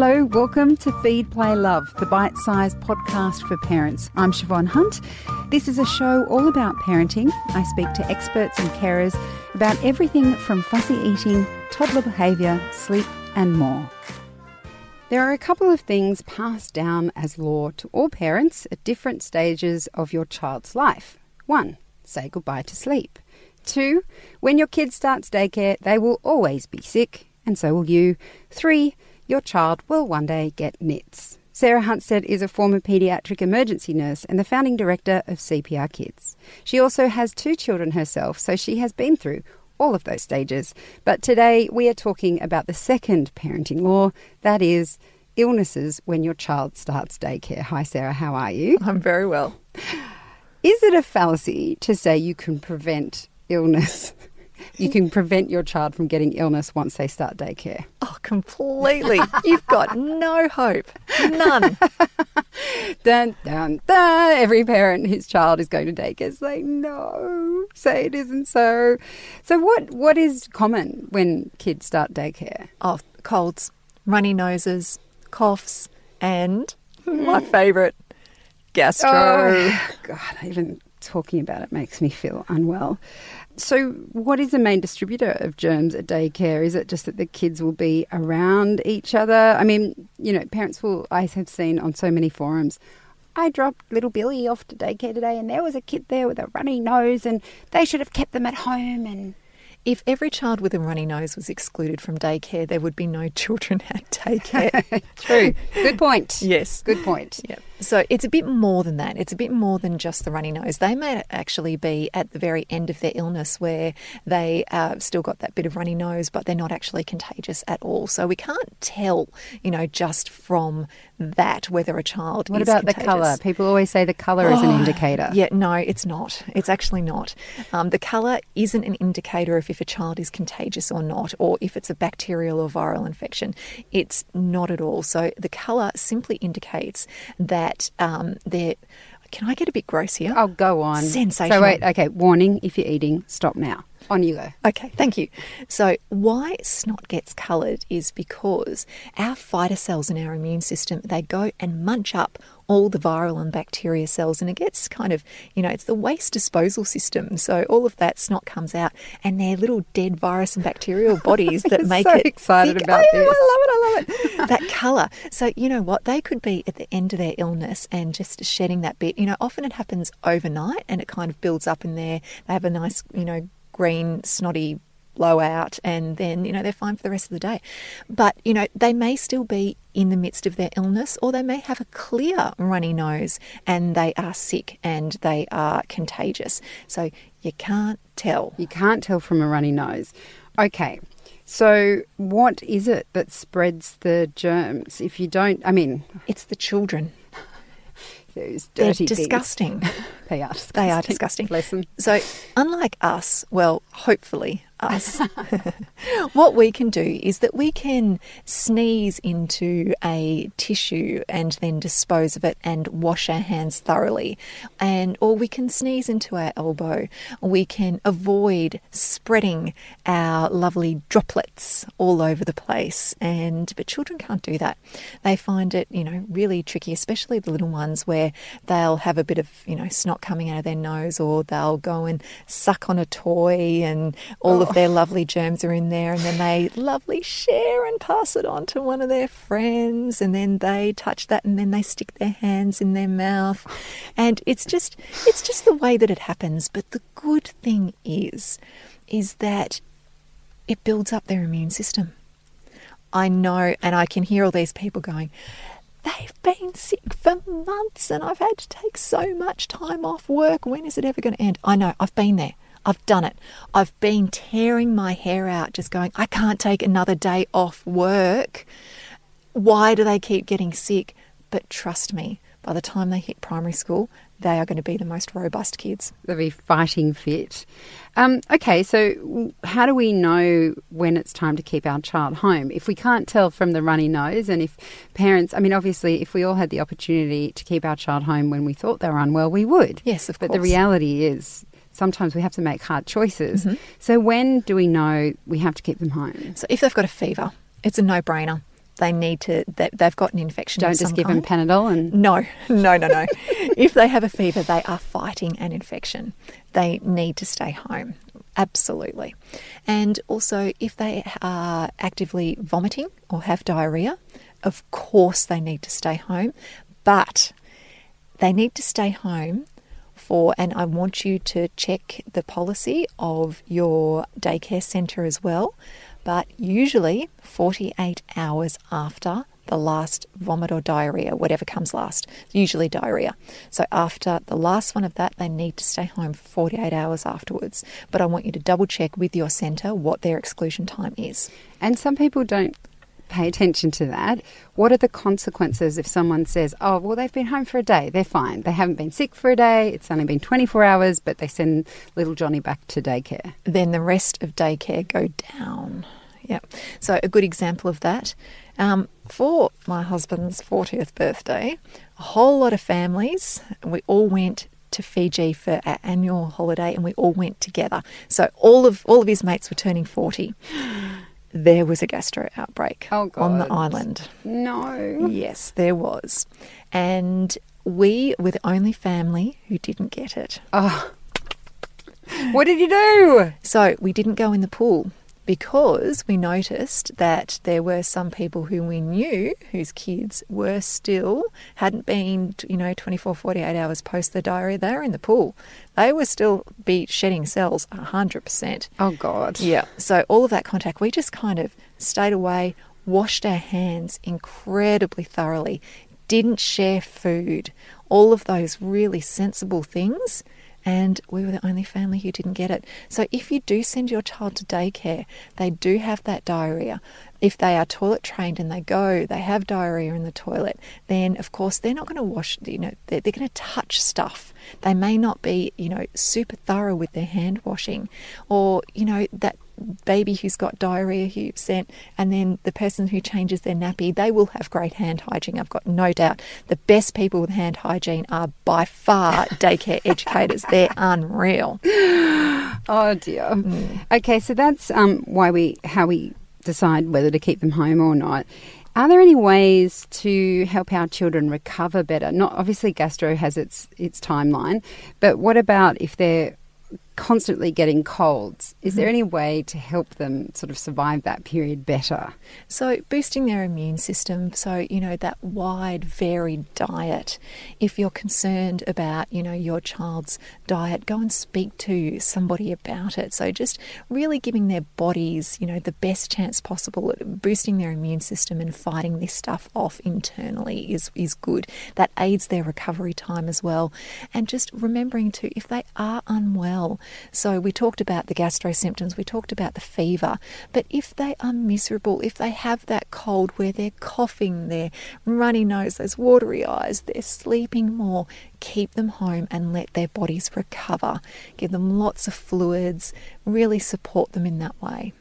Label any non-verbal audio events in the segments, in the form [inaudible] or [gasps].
Hello, welcome to Feed, Play, Love, the bite sized podcast for parents. I'm Siobhan Hunt. This is a show all about parenting. I speak to experts and carers about everything from fussy eating, toddler behaviour, sleep, and more. There are a couple of things passed down as law to all parents at different stages of your child's life. One, say goodbye to sleep. Two, when your kid starts daycare, they will always be sick, and so will you. Three, your child will one day get NITS. Sarah Hunstead is a former paediatric emergency nurse and the founding director of CPR Kids. She also has two children herself, so she has been through all of those stages. But today we are talking about the second parenting law that is, illnesses when your child starts daycare. Hi, Sarah, how are you? I'm very well. Is it a fallacy to say you can prevent illness [laughs] you can prevent your child from getting illness once they start daycare. Completely. You've got no hope. None. [laughs] dun, dun, dun. Every parent whose child is going to daycare is like, no, say it isn't so. So, what what is common when kids start daycare? Oh, colds, runny noses, coughs, and my favourite, gastro. Oh, [laughs] God, even talking about it makes me feel unwell. So, what is the main distributor of germs at daycare? Is it just that the kids will be around each other? I mean, you know, parents will, I have seen on so many forums, I dropped little Billy off to daycare today and there was a kid there with a runny nose and they should have kept them at home and if every child with a runny nose was excluded from daycare, there would be no [laughs] children at daycare. [laughs] True. Good point. [laughs] Yes. Good point. Yep. So it's a bit more than that. It's a bit more than just the runny nose. They may actually be at the very end of their illness where they uh, still got that bit of runny nose, but they're not actually contagious at all. So we can't tell, you know, just from that whether a child what about contagious. the colour? People always say the colour oh, is an oh, indicator. Yeah, no, it's not. It's actually not. Um, the colour isn't an indicator of if a child is contagious or not, or if it's a bacterial or viral infection. It's not at all. So the colour simply indicates that that um, they're. Can I get a bit gross here? I'll go on. Sensational. So wait, okay. Warning: if you're eating, stop now. On you go. Okay, thank you. So, why snot gets coloured is because our fighter cells in our immune system they go and munch up all the viral and bacteria cells, and it gets kind of, you know, it's the waste disposal system. So all of that snot comes out, and they're little dead virus and bacterial [laughs] bodies that make so it. excited big. about [laughs] oh, this. I love it. I love it. [laughs] that colour. So you know what? They could be at the end of their illness and just shedding that bit. You know, often it happens overnight, and it kind of builds up in there. They have a nice, you know, green snotty blowout and then you know they're fine for the rest of the day. But you know they may still be in the midst of their illness or they may have a clear runny nose and they are sick and they are contagious. So you can't tell. You can't tell from a runny nose. Okay so what is it that spreads the germs? If you don't i mean it's the children those dirty They're disgusting. [laughs] they are disgusting. They are disgusting. Bless them. So, unlike us, well, hopefully, us. [laughs] [laughs] what we can do is that we can sneeze into a tissue and then dispose of it and wash our hands thoroughly. And or we can sneeze into our elbow. We can avoid spreading our lovely droplets all over the place. And but children can't do that. They find it, you know, really tricky, especially the little ones where they'll have a bit of, you know, snot coming out of their nose or they'll go and suck on a toy and all oh. of their lovely germs are in there, and then they lovely share and pass it on to one of their friends, and then they touch that, and then they stick their hands in their mouth, and it's just it's just the way that it happens. But the good thing is, is that it builds up their immune system. I know, and I can hear all these people going, they've been sick for months and I've had to take so much time off work. When is it ever going to end? I know, I've been there. I've done it. I've been tearing my hair out, just going, I can't take another day off work. Why do they keep getting sick? But trust me, by the time they hit primary school, they are going to be the most robust kids. They'll be fighting fit. Um, okay, so how do we know when it's time to keep our child home? If we can't tell from the runny nose, and if parents, I mean, obviously, if we all had the opportunity to keep our child home when we thought they were unwell, we would. Yes, of but course. But the reality is, sometimes we have to make hard choices. Mm-hmm. So when do we know we have to keep them home? So if they've got a fever, it's a no-brainer. they need to. They, they've got an infection. Don't just give kind. them Panadol and No, [laughs] no, no, no. if they have a fever, they are fighting an infection. They need to stay home. Absolutely. And also, if they are actively vomiting or have diarrhea, of course they need to stay home. But they need to stay home for, and I want you to check the policy of your daycare centre as well, but usually 48 hours after the last vomit or diarrhea, whatever comes last, usually diarrhea. So after the last one of that, they need to stay home for 48 hours afterwards. But I want you to double check with your centre what their exclusion time is. And some people don't pay attention to that. What are the consequences if someone says, oh, well, they've been home for a day, they're fine. They haven't been sick for a day, it's only been 24 hours, but they send little Johnny back to daycare? then the rest of daycare go down. Yep. So a good example of that. Um, for my husband's 40th birthday, a whole lot of families, we all went to Fiji for our annual holiday and we all went together. So all of all of his mates were turning 40. There was a gastro outbreak Oh, on the island. No. Yes, there was. And we were the only family who didn't get it. Oh. What did you do? So we didn't go in the pool because we noticed that there were some people who we knew whose kids were still hadn't been you know 24 48 hours post the diarrhea they were in the pool. They were still be shedding cells 100% Oh, God. yeah. So all of that contact we just kind of stayed away washed our hands incredibly thoroughly didn't share food all of those really sensible things and we were the only family who didn't get it. So if you do send your child to daycare, they do have that diarrhea. If they are toilet trained and they go, they have diarrhea in the toilet, then of course they're not going to wash, you know, they're, they're going to touch stuff. They may not be, you know, super thorough with their hand washing or, you know, that baby who's got diarrhea who you've sent, and then the person who changes their nappy, they will have great hand hygiene. I've got no doubt. The best people with hand hygiene are by far [laughs] daycare educators. They're unreal. [gasps] Oh dear. Okay, so that's um, why we how we decide whether to keep them home or not. Are there any ways to help our children recover better? Not obviously gastro has its its timeline, but what about if they're constantly getting colds? Is there mm-hmm. any way to help them sort of survive that period better? So, boosting their immune system, so, you know, that wide, varied diet. If you're concerned about, you know, your child's diet, go and speak to somebody about it. So, just really giving their bodies, you know, the best chance possible at boosting their immune system and fighting this stuff off internally is, is good. That aids their recovery time as well. And just remembering to, if they are unwell, so we talked about the gastro symptoms, we talked about the fever, but if they are miserable, if they have that cold where they're coughing, they're runny nose, those watery eyes, they're sleeping more, keep them home and let their bodies recover. Give them lots of fluids, really support them in that way.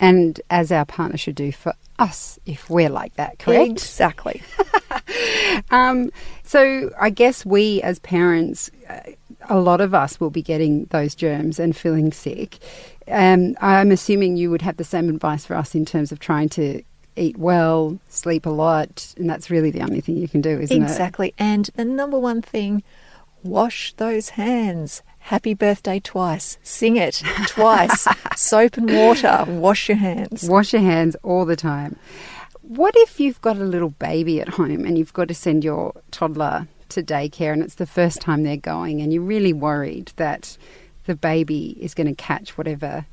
And as our partner should do for us if we're like that, correct? Exactly. [laughs] Um, so I guess we as parents, uh, a lot of us will be getting those germs and feeling sick. Um, I'm assuming you would have the same advice for us in terms of trying to eat well, sleep a lot, and that's really the only thing you can do, isn't it? exactly. And the number one thing wash those hands. Happy birthday twice. Sing it twice. [laughs] Soap and water. Wash your hands. Wash your hands all the time. What if you've got a little baby at home and you've got to send your toddler to daycare and it's the first time they're going and you're really worried that the baby is going to catch whatever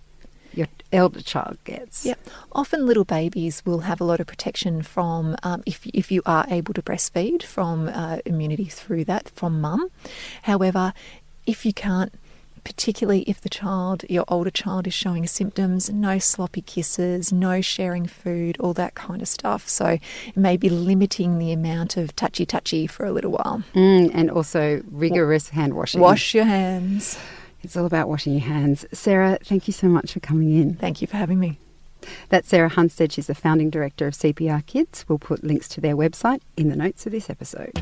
your elder child gets? Yep. Often little babies will have a lot of protection from, um, if, if you are able to breastfeed, from uh, immunity through that from mum. However, if you can't, particularly if the child, your older child, is showing symptoms, no sloppy kisses, no sharing food, all that kind of stuff. So maybe limiting the amount of touchy touchy for a little while. Mm, and also rigorous hand washing. Wash your hands. It's all about washing your hands. Sarah, thank you so much for coming in. Thank you for having me. That's Sarah Hunstead. She's the founding director of CPR Kids. We'll put links to their website in the notes of this episode.